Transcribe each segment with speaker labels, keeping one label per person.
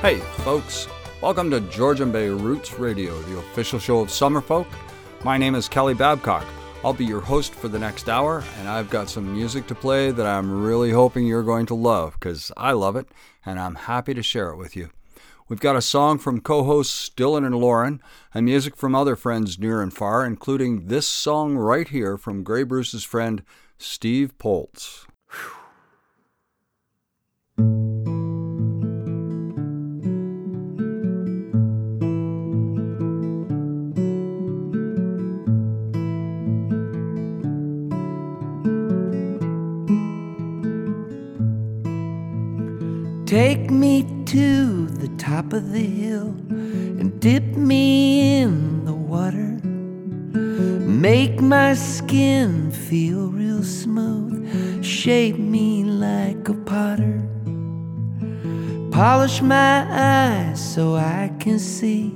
Speaker 1: Hey, folks. Welcome to Georgian Bay Roots Radio, the official show of Summerfolk. My name is Kelly Babcock. I'll be your host for the next hour, and I've got some music to play that I'm really hoping you're going to love because I love it, and I'm happy to share it with you. We've got a song from co hosts Dylan and Lauren, and music from other friends near and far, including this song right here from Grey Bruce's friend Steve Poltz.
Speaker 2: Take me to the top of the hill and dip me in the water. Make my skin feel real smooth, shape me like a potter. Polish my eyes so I can see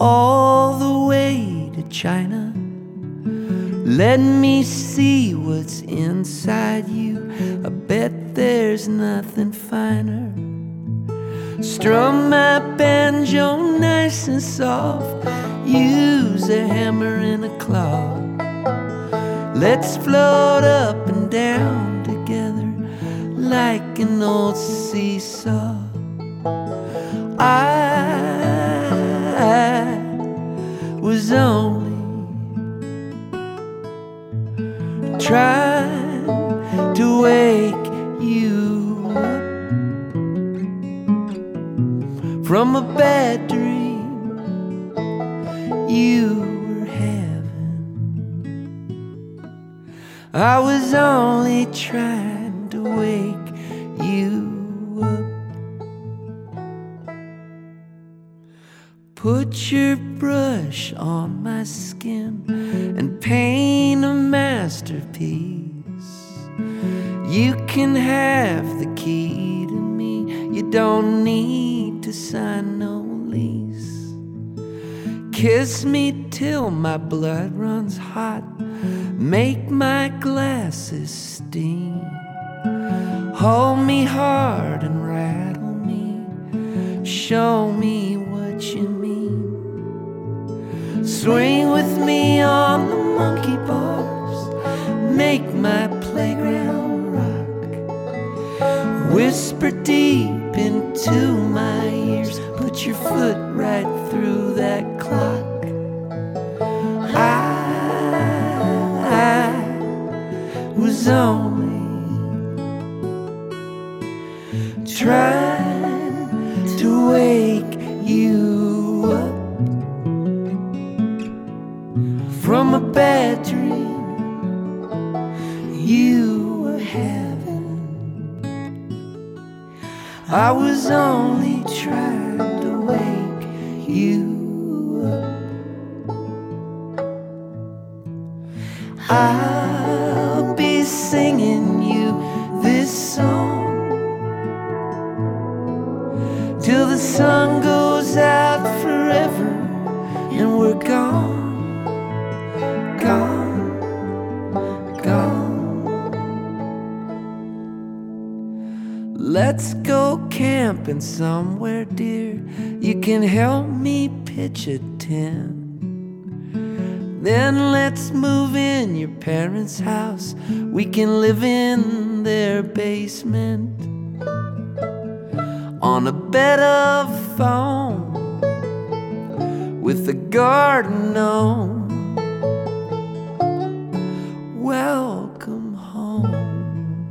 Speaker 2: all the way to China. Let me see what's inside you. I bet there's nothing finer. Strum my banjo nice and soft. Use a hammer and a claw. Let's float up and down together like an old seesaw. I was only trying to wake from a bad dream you were having. I was only trying to wake you up. Put your brush on my skin and paint a masterpiece. You can have the key to me, you don't need Kiss me till my blood runs hot, make my glasses steam. Hold me hard and rattle me, show me what you mean. Swing with me on the monkey bars, make my playground rock. Whisper deep into my ears, put your foot right through that clock. I, I was only trying to wake you up from a bad dream you were having. I was only trying I'll be singing you this song till the sun goes out forever and we're gone gone, gone. Let's go camping somewhere, dear. You can help me pitch a tent. Then let's move in your parents' house. We can live in their basement on a bed of foam with a garden gnome. Welcome home.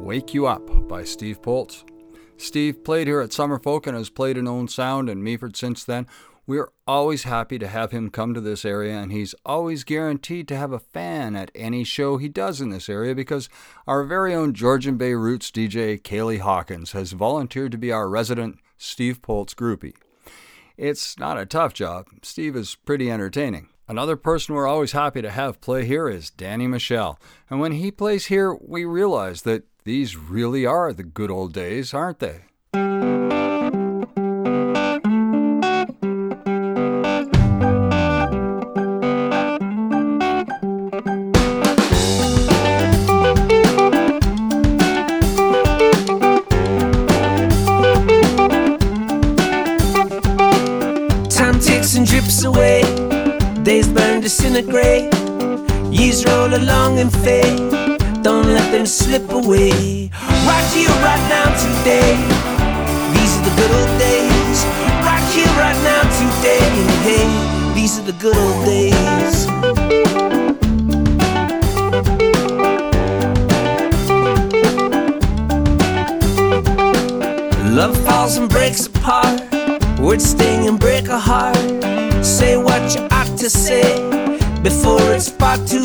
Speaker 1: Wake You Up by Steve Poltz. Steve played here at Summerfolk and has played in Owen Sound and Meaford since then. We're always happy to have him come to this area, and he's always guaranteed to have a fan at any show he does in this area because our very own Georgian Bay Roots DJ Kaylee Hawkins has volunteered to be our resident Steve Poltz groupie. It's not a tough job. Steve is pretty entertaining. Another person we're always happy to have play here is Danny Michel, And when he plays here, we realize that these really are the good old days, aren't they?
Speaker 3: disintegrate. Years roll along and fade. Them slip away. Right here, right now, today. These are the good old days. Right here, right now, today. Hey, these are the good old days. Love falls and breaks apart. Words sting and break a heart. Say what you ought to say before it's far too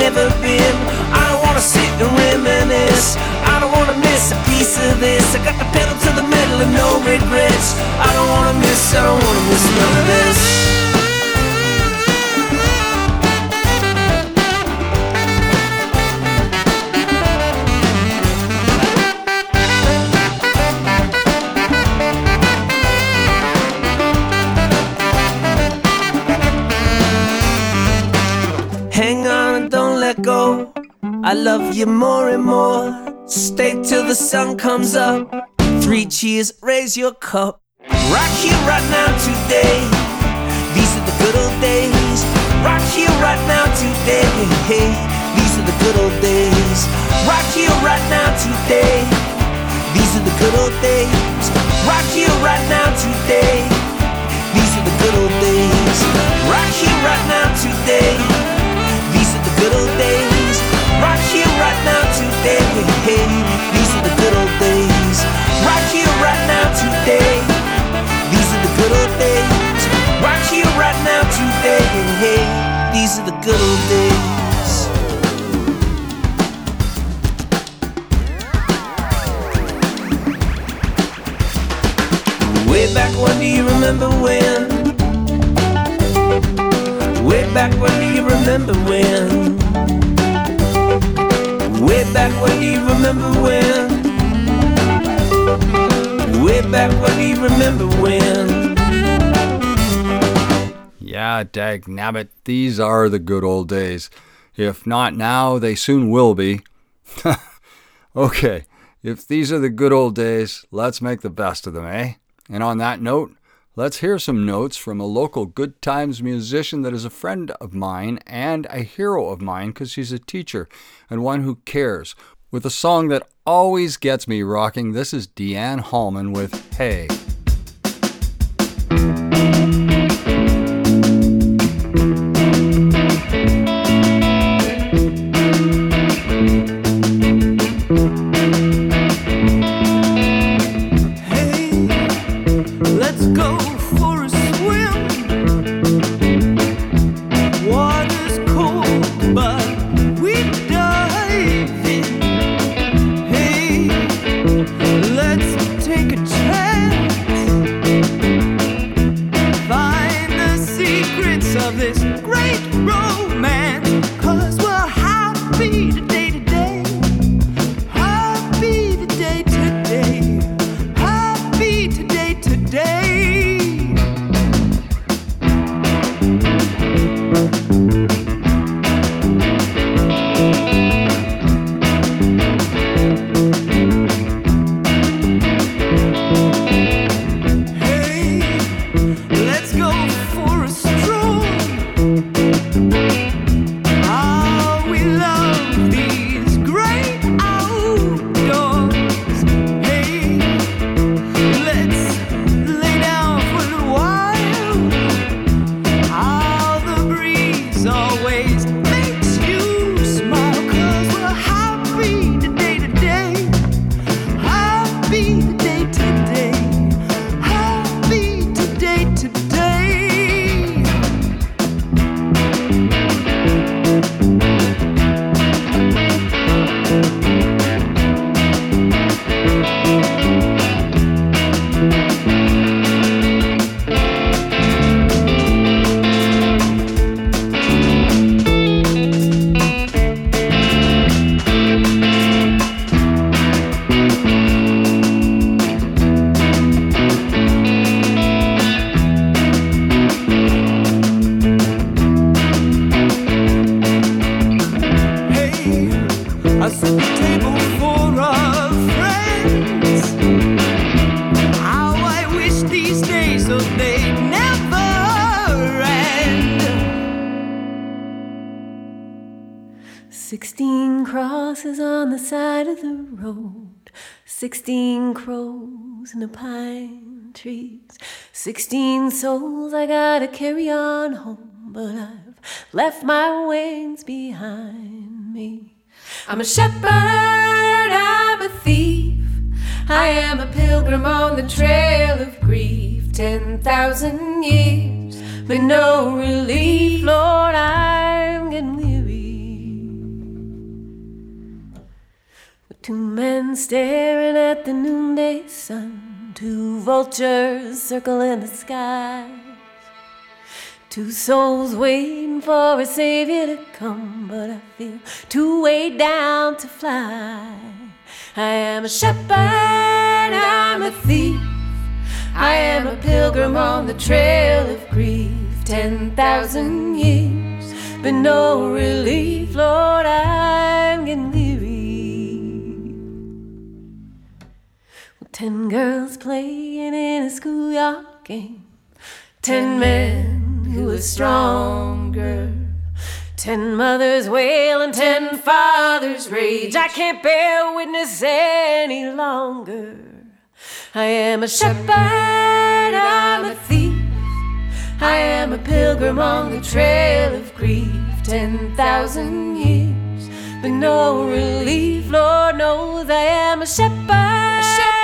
Speaker 3: never been. I don't wanna sit and reminisce. I don't wanna miss a piece of this. I got the pedal to the metal and no regrets. I don't wanna miss, I don't wanna miss none of this. You more and more. Stay till the sun comes up. Three cheers, raise your cup. Right here, right now, today. These are the good old days. Right here, right now, today. These are the good old days. Right here, right now, today. These are the good old days. Right here, right now, today. These are the good old days. Right here, right now, today. Back when, do you remember when? Way back when, do you remember when? Way back when, do you remember when?
Speaker 1: Yeah, dag nabbit, these are the good old days. If not now, they soon will be. okay, if these are the good old days, let's make the best of them, eh? And on that note, let's hear some notes from a local good times musician that is a friend of mine and a hero of mine because she's a teacher and one who cares. With a song that always gets me rocking, this is Deanne Hallman with. Hey,
Speaker 4: sixteen crows in the pine trees, sixteen souls I gotta carry on home, but I've left my wings behind me. I'm a shepherd, I'm a thief, I am a pilgrim on the trail of grief. Ten thousand years, but no relief, Lord, I'm getting Two men staring at the noonday sun, two vultures circling the skies, two souls waiting for a savior to come, but I feel too weighed down to fly. I am a shepherd, I'm a thief, I am a pilgrim on the trail of grief. Ten thousand years, but no relief, Lord, I'm getting weary. Ten girls playing in a schoolyard game. Ten men who are stronger. Ten mothers wail and ten fathers rage. I can't bear witness any longer. I am a shepherd, I'm a thief. I am a pilgrim on the trail of grief. Ten thousand years, but no relief. Lord knows I am a shepherd.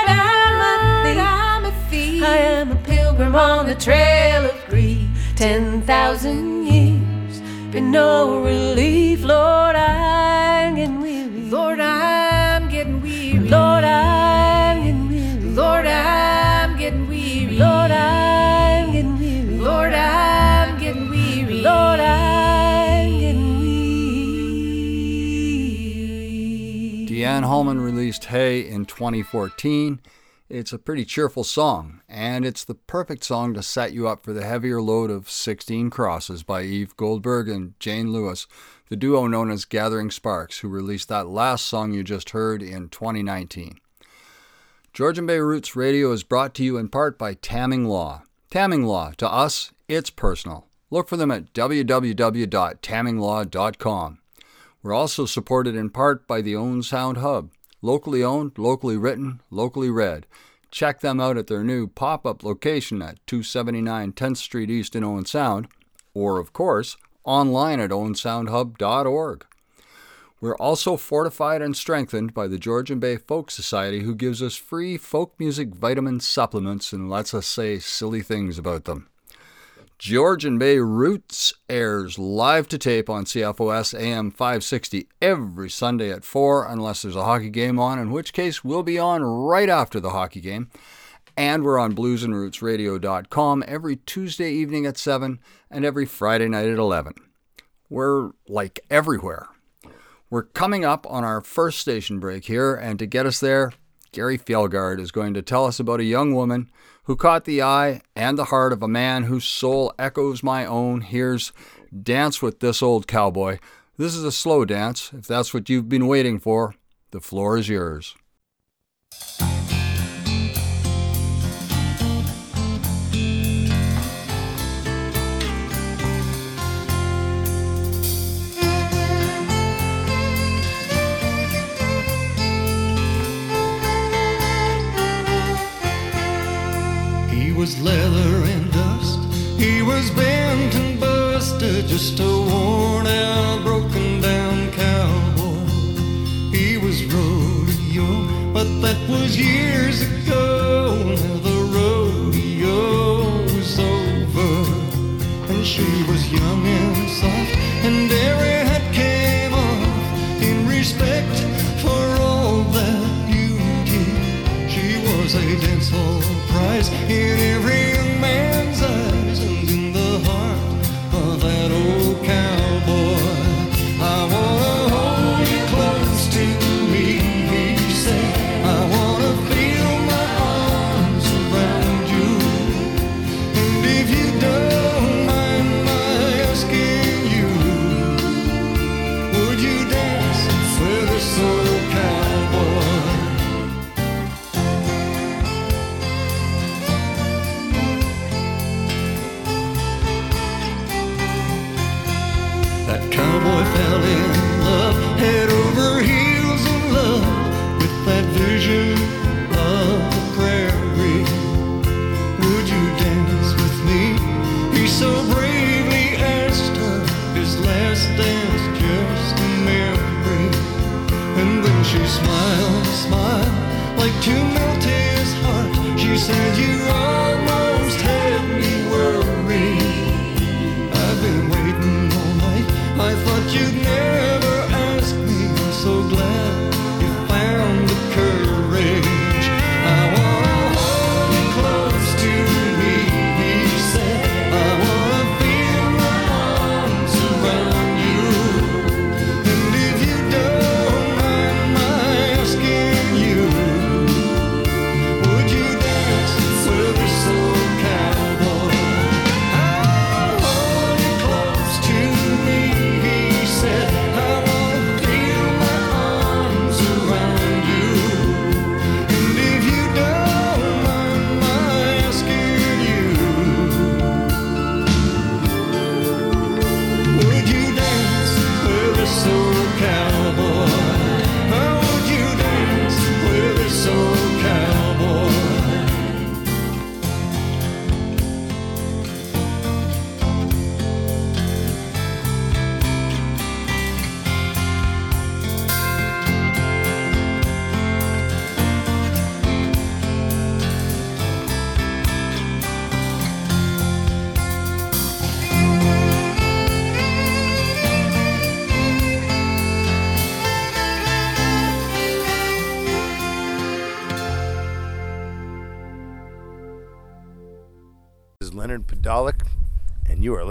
Speaker 4: I'm a thief. I am a pilgrim on the trail of grief. Ten thousand years, been no relief. Lord, I'm getting weary.
Speaker 5: Lord, I'm getting weary.
Speaker 4: Lord, I'm getting weary.
Speaker 5: Lord, I'm getting weary.
Speaker 4: Lord, I'm getting weary.
Speaker 5: Lord, I'm getting weary.
Speaker 4: Lord, I'm getting weary.
Speaker 1: Deanne Hallman released Hey in 2014. It's a pretty cheerful song, and it's the perfect song to set you up for the heavier load of 16 Crosses by Eve Goldberg and Jane Lewis, the duo known as Gathering Sparks, who released that last song you just heard in 2019. Georgian Bay Roots Radio is brought to you in part by Tamming Law. Tamming Law, to us, it's personal. Look for them at www.tamminglaw.com. We're also supported in part by the Owen Sound Hub. Locally owned, locally written, locally read. Check them out at their new pop up location at 279 10th Street East in Owen Sound, or, of course, online at owensoundhub.org. We're also fortified and strengthened by the Georgian Bay Folk Society, who gives us free folk music vitamin supplements and lets us say silly things about them. Georgian Bay Roots airs live to tape on CFOS AM 560 every Sunday at 4, unless there's a hockey game on, in which case we'll be on right after the hockey game. And we're on bluesandrootsradio.com every Tuesday evening at 7 and every Friday night at 11. We're like everywhere. We're coming up on our first station break here, and to get us there, Gary Fjellgaard is going to tell us about a young woman who caught the eye and the heart of a man whose soul echoes my own. Here's Dance with This Old Cowboy. This is a slow dance. If that's what you've been waiting for, the floor is yours.
Speaker 6: Busted, just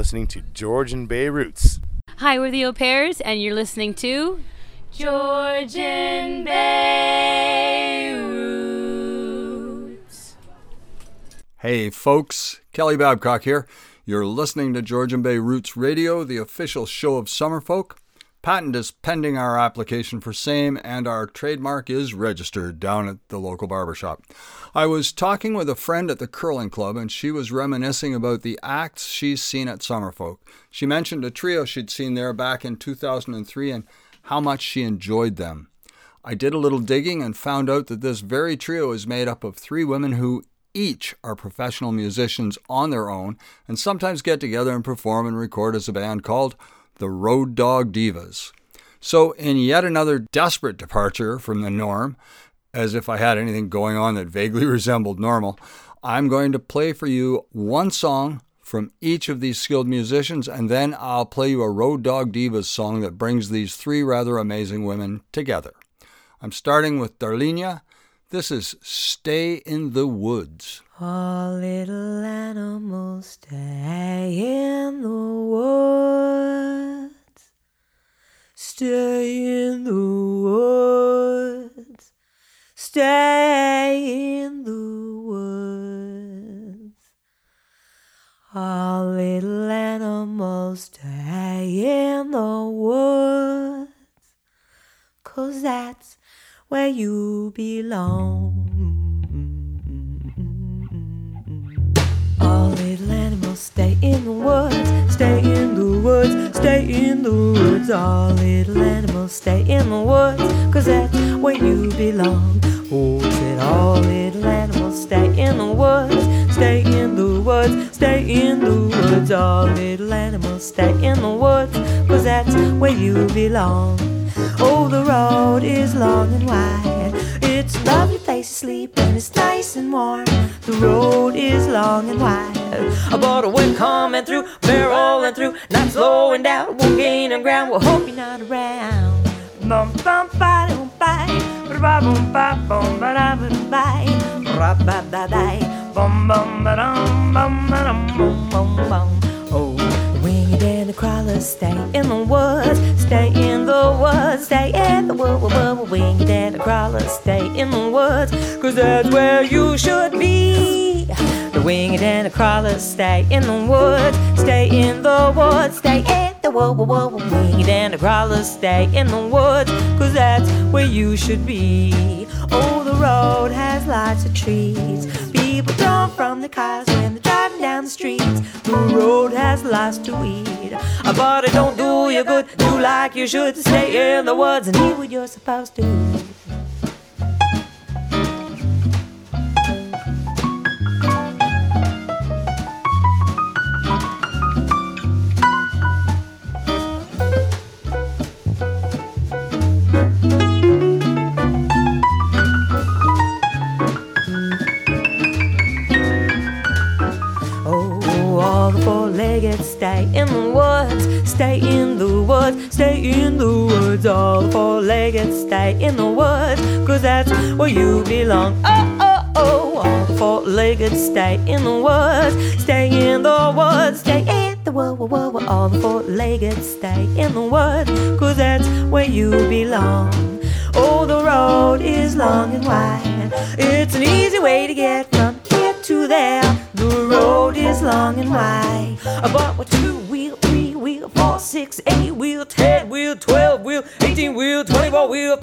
Speaker 7: listening to Georgian Bay Roots.
Speaker 8: Hi, we're the Au Pairs, and you're listening to Georgian Bay Roots.
Speaker 1: Hey, folks, Kelly Babcock here. You're listening to Georgian Bay Roots Radio, the official show of Summerfolk. Patent is pending our application for same, and our trademark is registered down at the local barbershop. I was talking with a friend at the curling club, and she was reminiscing about the acts she's seen at Summerfolk. She mentioned a trio she'd seen there back in 2003 and how much she enjoyed them. I did a little digging and found out that this very trio is made up of three women who each are professional musicians on their own and sometimes get together and perform and record as a band called the Road Dog Divas. So, in yet another desperate departure from the norm, as if I had anything going on that vaguely resembled normal, I'm going to play for you one song from each of these skilled musicians, and then I'll play you a Road Dog Divas song that brings these three rather amazing women together. I'm starting with Darlenia. This is Stay in the Woods.
Speaker 9: All little animals stay in the woods. Stay in the woods. Stay in the woods. All little animals stay in the woods. Cause that's where you belong. Little animals stay in the woods, stay in the woods, stay in the woods. All little animals stay in the woods, cause that's where you belong. Oh, said all little animals stay in the woods, stay in the woods, stay in the woods. All little animals stay in the woods, cause that's where you belong. Oh, the road is long and wide. It's a lovely place to sleep and it's nice and warm. The road is long and wide. But wind coming through, barreling through, not slowing down, won't gain on ground. We'll hope you're not around. Bum bum ba dum ba bum ba bum ba ba ba ba bye, bum bum ba dum bum ba dum bum bum bum. Oh, the winged and the stay in the woods, stay in the woods, stay in the woods, the crawlers stay in the woods, cause that's where you should be. Winged and the crawlers stay in the woods, stay in the woods, stay in the woods, woods, woods. Winged and the crawlers stay in the woods, cause that's where you should be. Oh, the road has lots of trees. People jump from the cars when they're driving down the streets. The road has lots to eat. But it don't do you good. Do like you should. Stay in the woods and eat what you're supposed to. Stay in the woods, stay in the woods, stay in the woods. All the four-legged stay in the woods, cause that's where you belong. Oh, oh, oh, all the four-legged stay in the woods, stay in the woods, stay in the woods. Whoa, whoa. All the four-legged stay in the woods, cause that's where you belong. Oh, the road is long and wide. It's an easy way to get from here to there. The road is long and wide. But with two wheel, three wheel, four, six, eight wheel, ten wheel, twelve wheel, eighteen wheel, twenty-four wheel, wheel,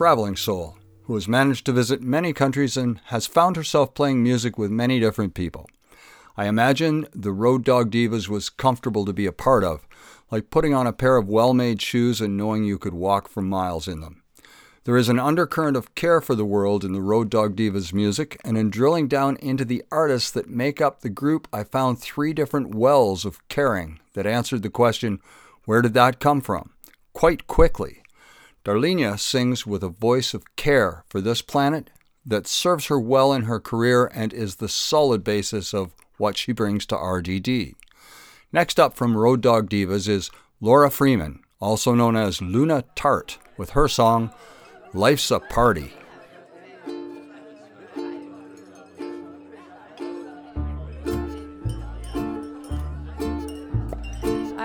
Speaker 1: traveling soul who has managed to visit many countries and has found herself playing music with many different people. I imagine the Road Dog Divas was comfortable to be a part of, like putting on a pair of well made shoes and knowing you could walk for miles in them. There is an undercurrent of care for the world in the Road Dog Divas music, and in drilling down into the artists that make up the group, I found three different wells of caring that answered the question, where did that come from? Quite quickly. Darlenia sings with a voice of care for this planet that serves her well in her career and is the solid basis of what she brings to RDD. Next up from Road Dog Divas is Laura Freeman, also known as Luna Tart, with her song Life's a Party.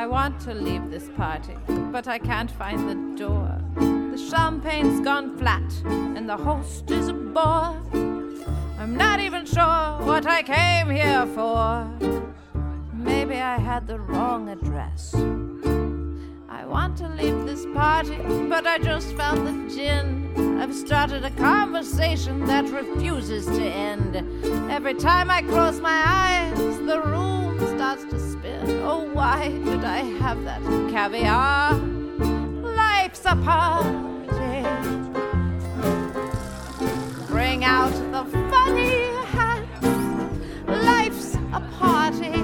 Speaker 5: I want to leave this party, but I can't find the door. The champagne's gone flat, and the host is a bore. I'm not even sure what I came here for. Maybe I had the wrong address. I want to leave this party, but I just found the gin. I've started a conversation that refuses to end. Every time I close my eyes, the room starts to spin. Oh, why did I have that caviar? Life's a party. Bring out the funny hats. Life's a party.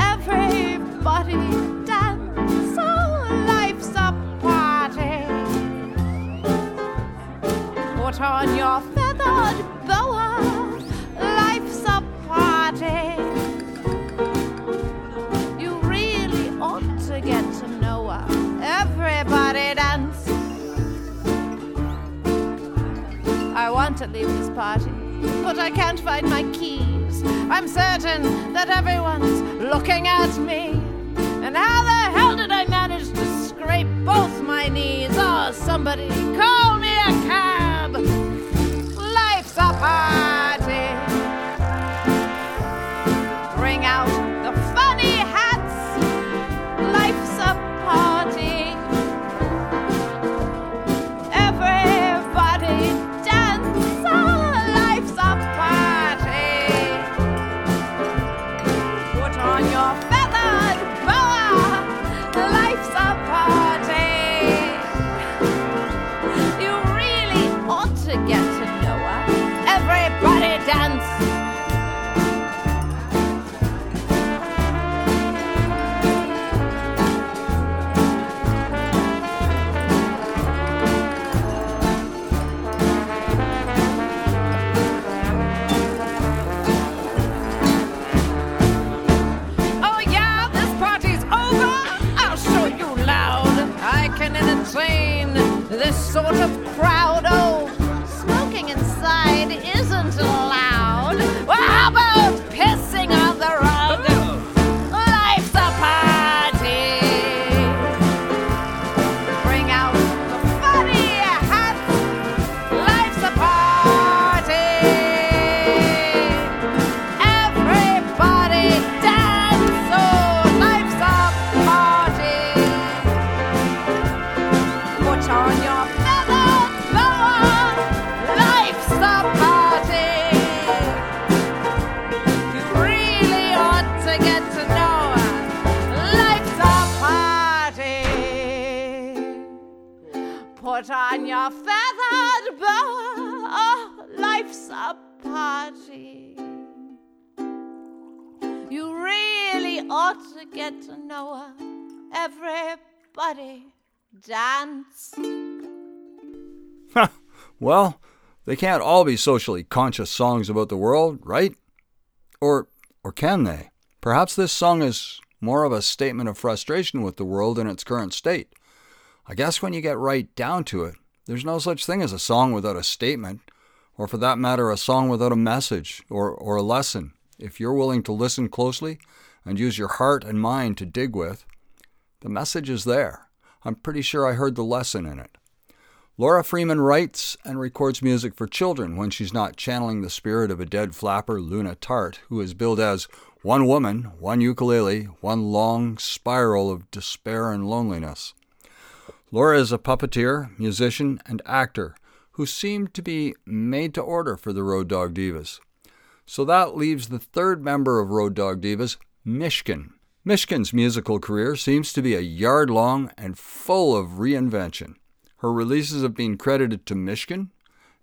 Speaker 5: Everybody dance. Oh, life's a party. Put on your feathered to leave this party, but I can't find my keys. I'm certain that everyone's looking at me. And how the hell did I manage to scrape both my knees? Oh, somebody call me a cab. Life's a party. Dance.
Speaker 1: Well, they can't all be socially conscious songs about the world, right? Or or can they? Perhaps this song is more of a statement of frustration with the world in its current state. I guess when you get right down to it, there's no such thing as a song without a statement, or for that matter, a song without a message or, or a lesson. If you're willing to listen closely and use your heart and mind to dig with, the message is there. I'm pretty sure I heard the lesson in it. Laura Freeman writes and records music for children when she's not channeling the spirit of a dead flapper, Luna Tart, who is billed as one woman, one ukulele, one long spiral of despair and loneliness. Laura is a puppeteer, musician, and actor who seemed to be made to order for the Road Dog Divas. So that leaves the third member of Road Dog Divas, Mishkin. Mishkin's musical career seems to be a yard long and full of reinvention. Her releases have been credited to Mishkin,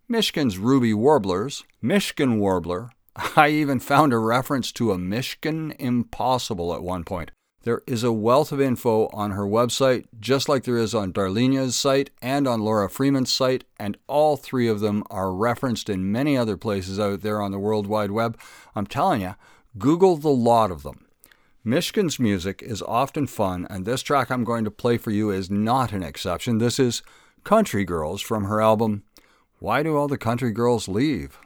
Speaker 1: Mishkin's Ruby Warblers, Mishkin Warbler. I even found a reference to a Mishkin Impossible at one point. There is a wealth of info on her website, just like there is on Darlenia's site and on Laura Freeman's site, and all three of them are referenced in many other places out there on the World Wide Web. I'm telling you, Google the lot of them. Mishkin's music is often fun, and this track I'm going to play for you is not an exception. This is Country Girls from her album Why Do All the Country Girls Leave?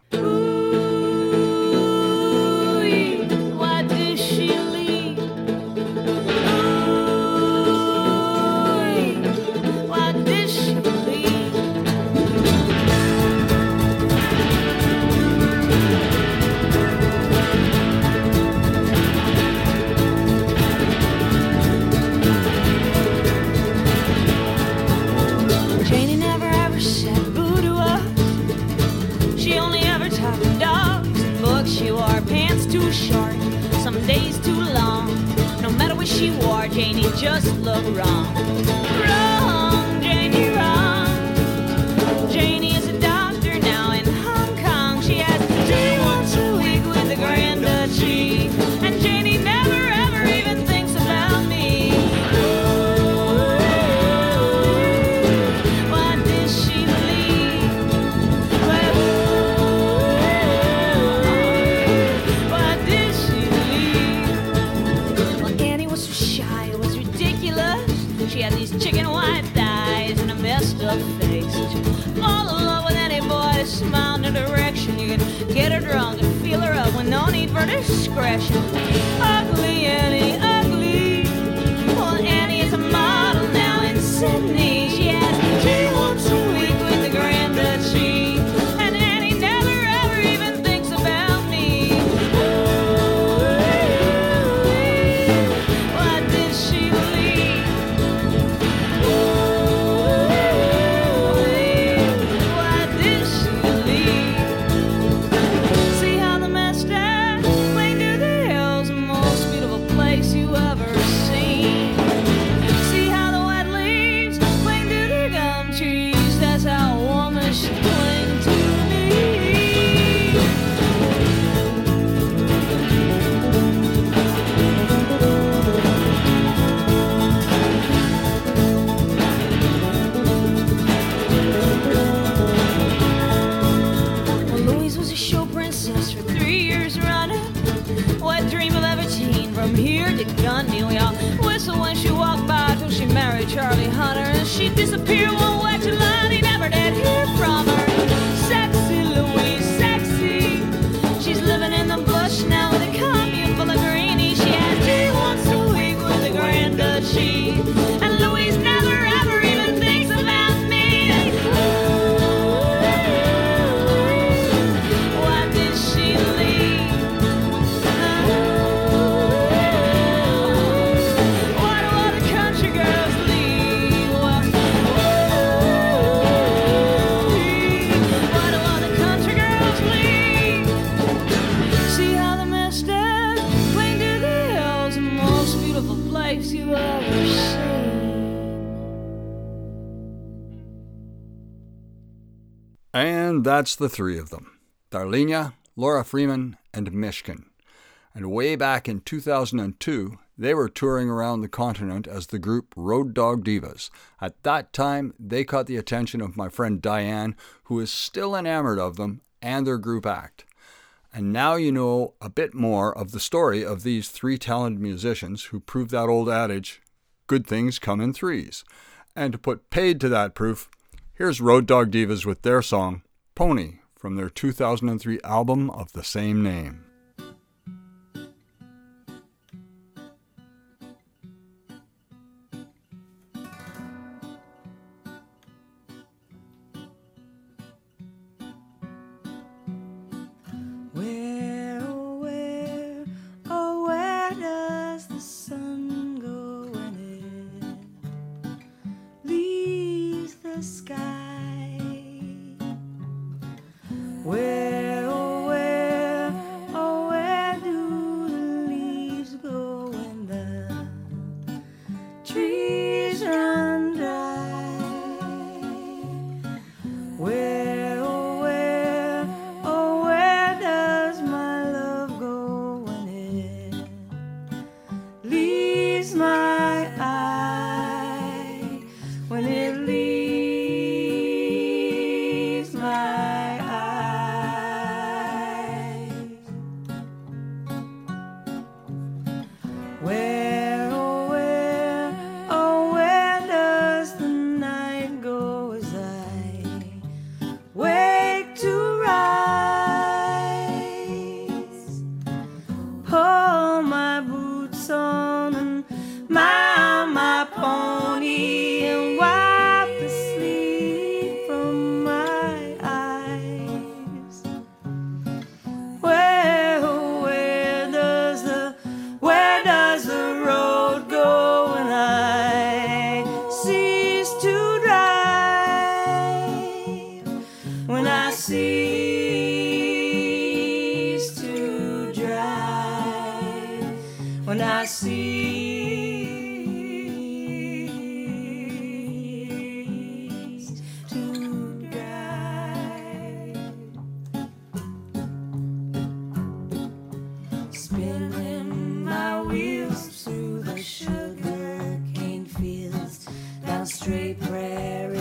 Speaker 4: Just look wrong. Discretion. Ugly Annie, Dream of ever teen from here to Gundy? We all whistle when she walked by till she married Charlie Hunter, and she disappeared And that's the three of them Darlenia, Laura Freeman, and Mishkin. And way back in 2002, they were touring around the continent as the group Road Dog Divas. At that time, they caught the attention of my friend Diane, who is still enamored of them and their group act. And now you know a bit more of the story of these three talented musicians who proved that old adage good things come in threes. And to put paid to that proof, here's Road Dog Divas with their song, Pony, from their 2003 album of the same name.
Speaker 10: Straight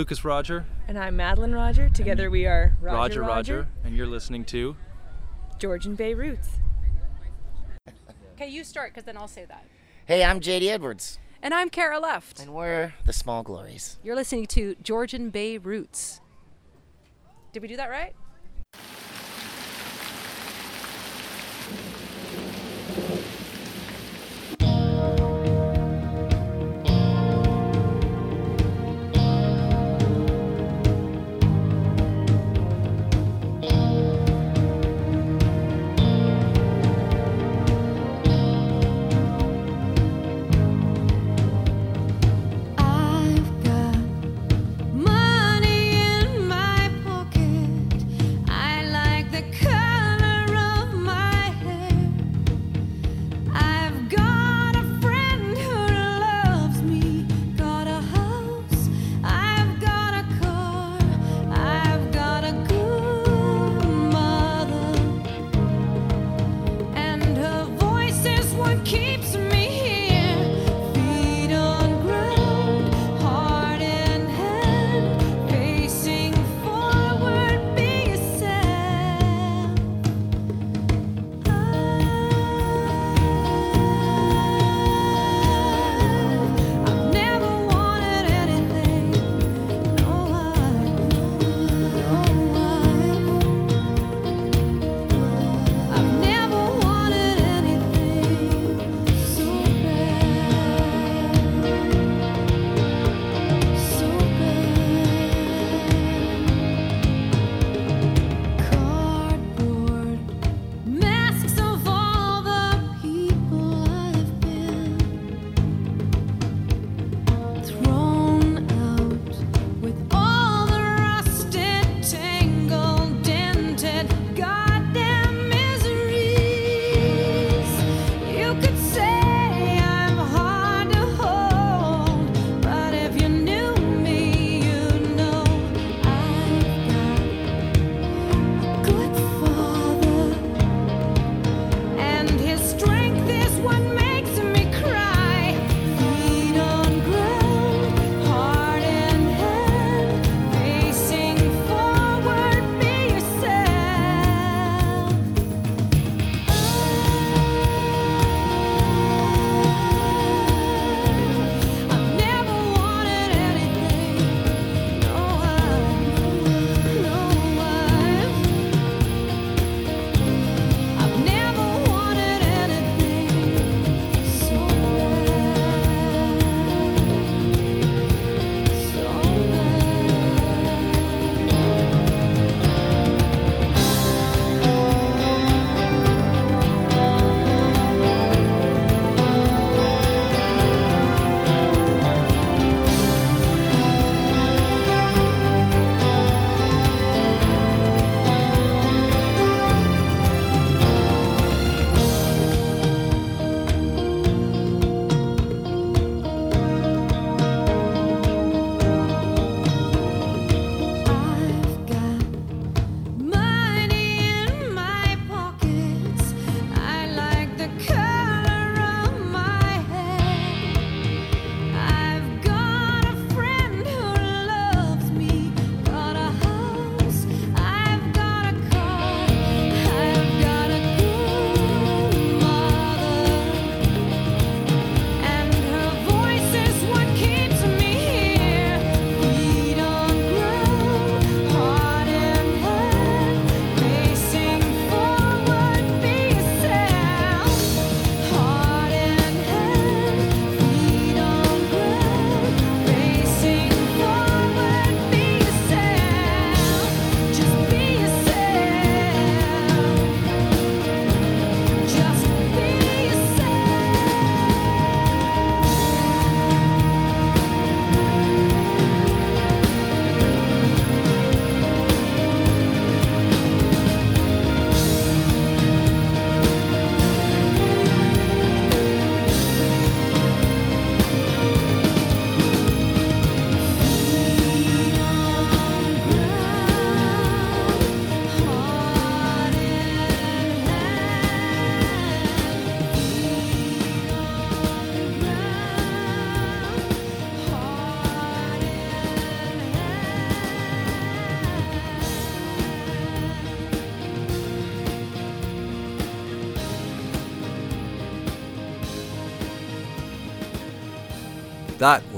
Speaker 11: Lucas Roger.
Speaker 9: And I'm Madeline Roger. Together we are Roger
Speaker 11: Roger Roger, and you're listening to
Speaker 9: Georgian Bay Roots.
Speaker 12: Okay, you start because then I'll say that.
Speaker 13: Hey, I'm JD Edwards,
Speaker 12: And I'm Cara Luft.
Speaker 13: and we're the Small Glories.
Speaker 12: You're listening to Georgian Bay Roots. Did we do that right?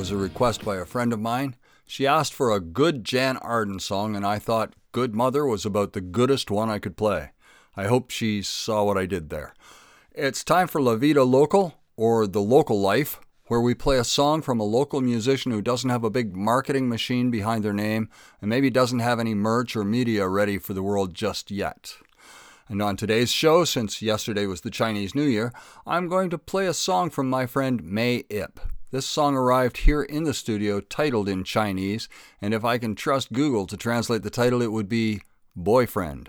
Speaker 1: Was a request by a friend of mine. She asked for a good Jann Arden song, and I thought Good Mother was about the goodest one I could play. I hope she saw what I did there. It's time for La Vida Local, or The Local Life, where we play a song from a local musician who doesn't have a big marketing machine behind their name and maybe doesn't have any merch or media ready for the world just yet. And on today's show, since yesterday was the Chinese New Year, I'm going to play a song from my friend May Ip. This song arrived here in the studio titled in Chinese, and if I can trust Google to translate the title, it would be Boyfriend.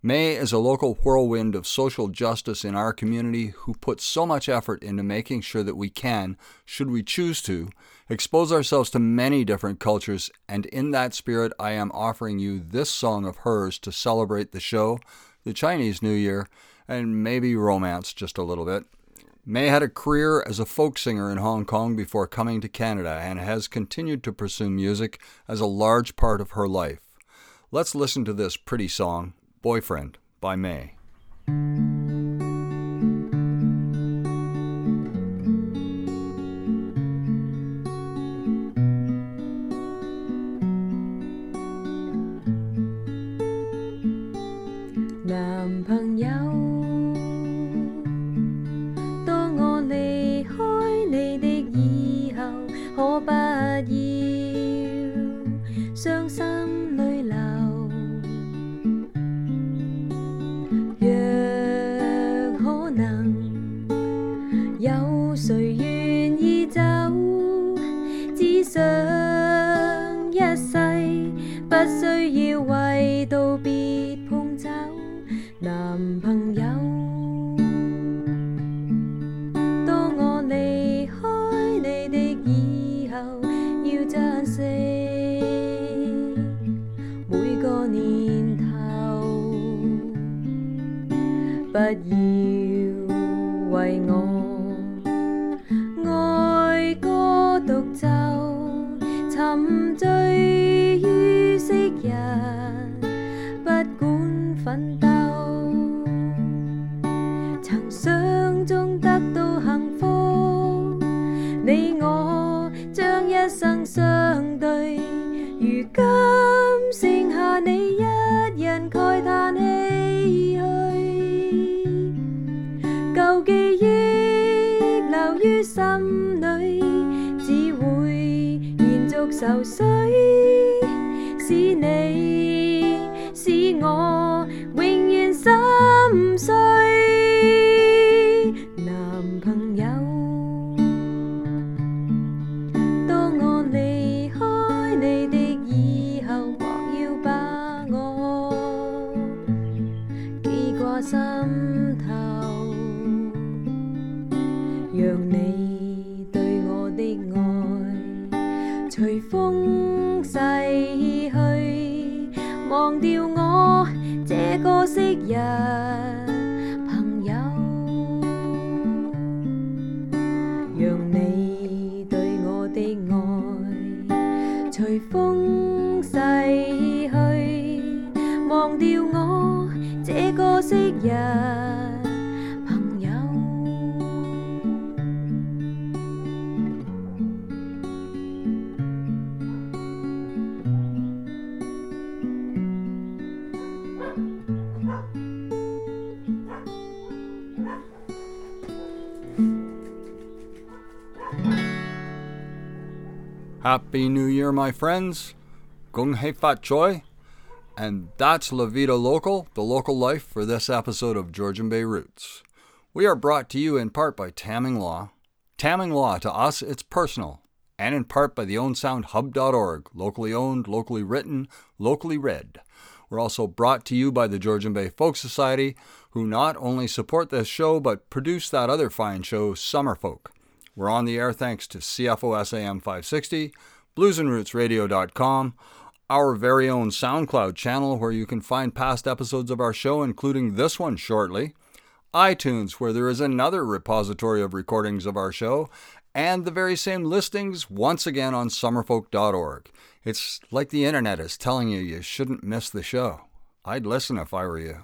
Speaker 1: May is a local whirlwind of social justice in our community who puts so much effort into making sure that we can, should we choose to, expose ourselves to many different cultures, and in that spirit, I am offering you this song of hers to celebrate the show, the Chinese New Year, and maybe romance just a little bit. May had a career as a folk singer in Hong Kong before coming to Canada and has continued to pursue music as a large part of her life. Let's listen to this pretty song, Boyfriend, by May. Happy New Year, my friends. Gung Hei Fat Choi. And that's La Vida Local, the local life for this episode of Georgian Bay Roots. We are brought to you in part by Tamming Law. Tamming Law, to us, it's personal. And in part by the OwenSoundHub.org, locally owned, locally written, locally read. We're also brought to you by the Georgian Bay Folk Society, who not only support this show, but produce that other fine show, Summer Folk. We're on the air thanks to CFOS AM 560, bluesandrootsradio.com, our very own SoundCloud channel where you can find past episodes of our show, including this one shortly, iTunes, where there is another repository of recordings of our show, and the very same listings once again on summerfolk.org. It's like the internet is telling you you shouldn't miss the show. I'd listen if I were you.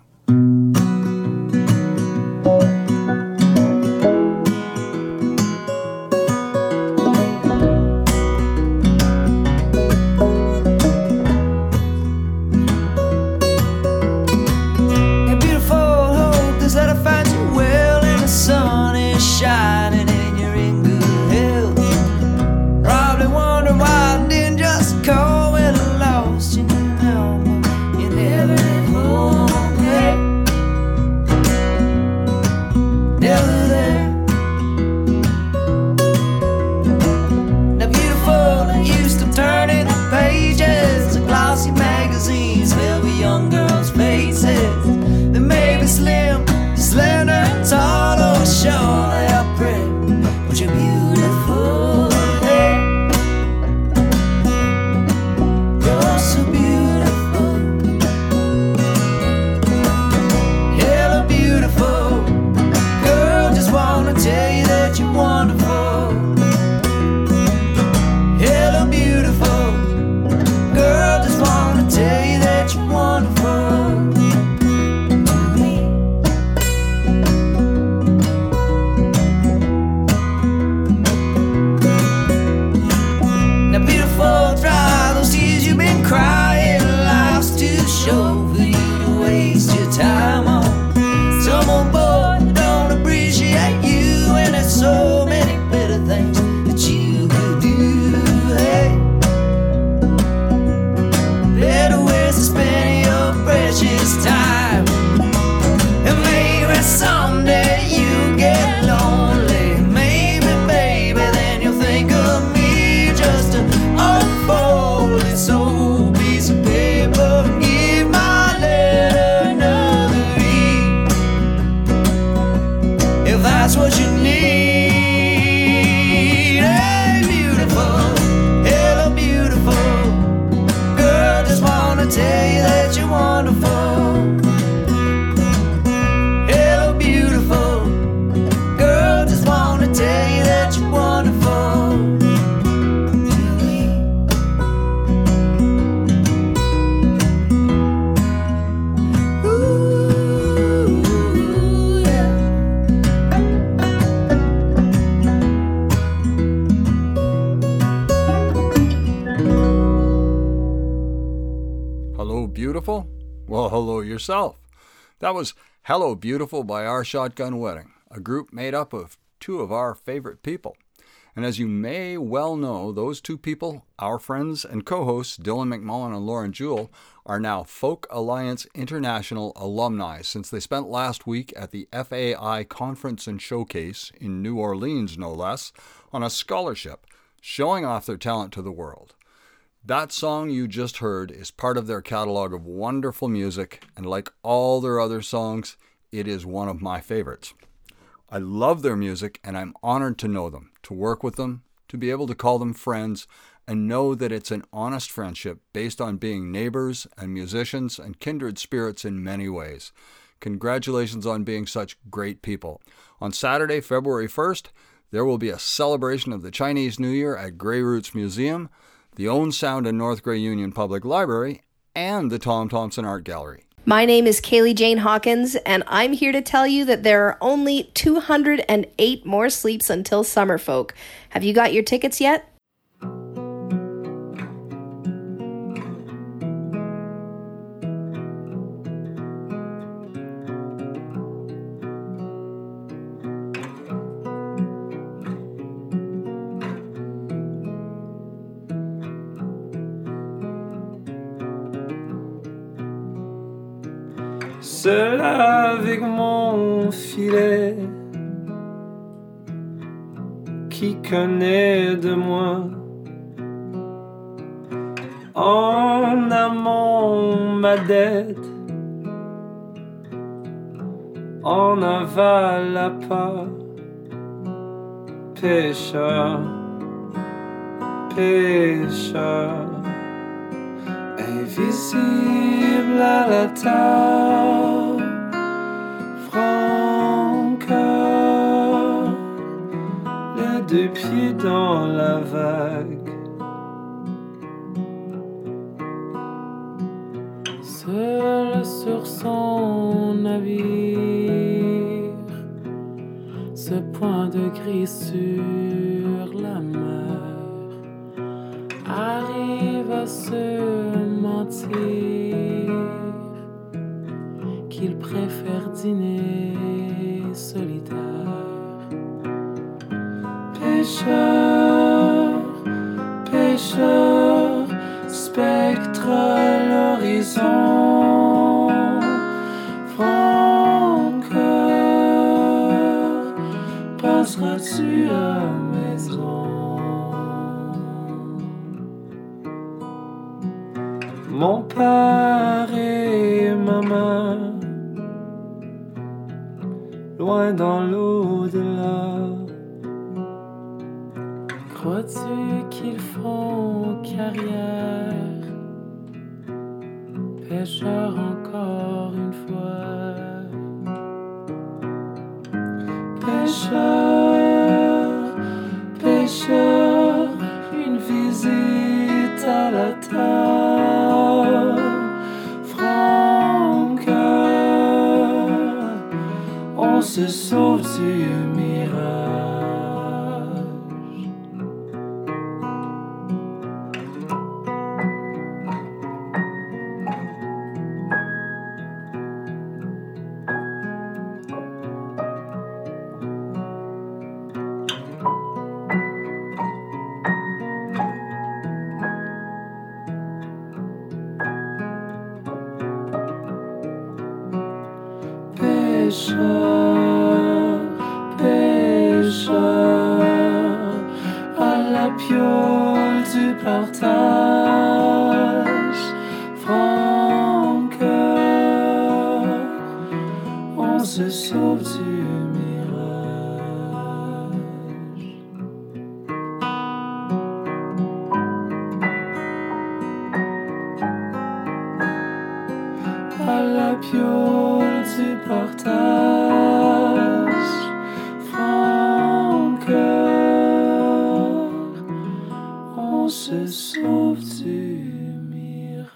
Speaker 14: Beautiful
Speaker 1: by Our Shotgun Wedding, a group made up of two of our favorite people. And as you may well know, those two people, our friends and co hosts, Dylan McMullen and Lauren Jewell, are now Folk Alliance International alumni since they spent last week at the FAI Conference and Showcase in New Orleans, no less, on a scholarship, showing off their talent to the world. That song you just heard is part of their catalog of wonderful music, and like all their other songs, it is one of my favorites. I love their music, and I'm honored to know them, to work with them, to be able to call them friends, and know that it's an honest friendship based on being neighbors and musicians and kindred spirits in many ways. Congratulations on being such great people. On Saturday, February 1st, there will be a celebration of the Chinese New Year at Grey Roots Museum, the Owen Sound and North Grey Union Public Library, and the Tom Thomson Art Gallery.
Speaker 15: My name is Kaylee Jane Hawkins, and I'm here to tell you that there are only 208 more sleeps until Summerfolk. Have you got your tickets yet?
Speaker 14: De moi. En amont ma dette, en aval la pas, pêcheur, pêcheur. Invisible à la table, deux pieds dans la vague. Seul sur son navire, ce point de gris sur Pêcheur, pêcheur, spectre à l'horizon, franc cœur, passeras-tu à maison? Mon père et ma main, loin dans l'au-delà. La
Speaker 9: piole du partage. Franc on se sauve du mirage.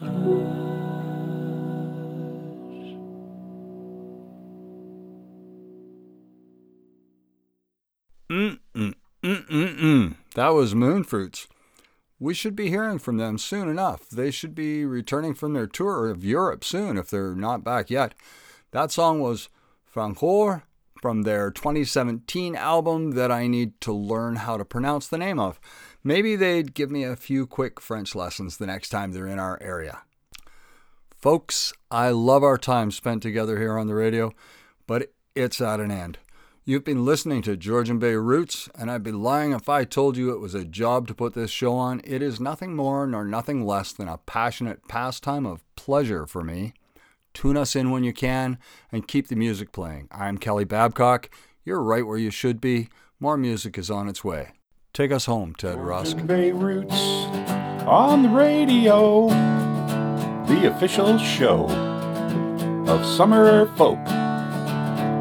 Speaker 1: Mm mm mm mm mm. That was Moonfruits. We should be hearing from them soon enough. They should be returning from their tour of Europe soon if they're not back yet. That song was Francor from their 2017 album that I need to learn how to pronounce the name of. Maybe they'd give me a few quick French lessons the next time they're in our area. Folks, I love our time spent together here on the radio, but it's at an end. You've been listening to Georgian Bay Roots, and I'd be lying if I told you it was a job to put this show on. It is nothing more nor nothing less than a passionate pastime of pleasure for me. Tune us in when you can and keep the music playing. I'm Kelly Babcock. You're right where you should be. More music is on its way. Take us home, Ted Rusk.
Speaker 16: Georgian Bay Roots on the radio, the official show of summer folk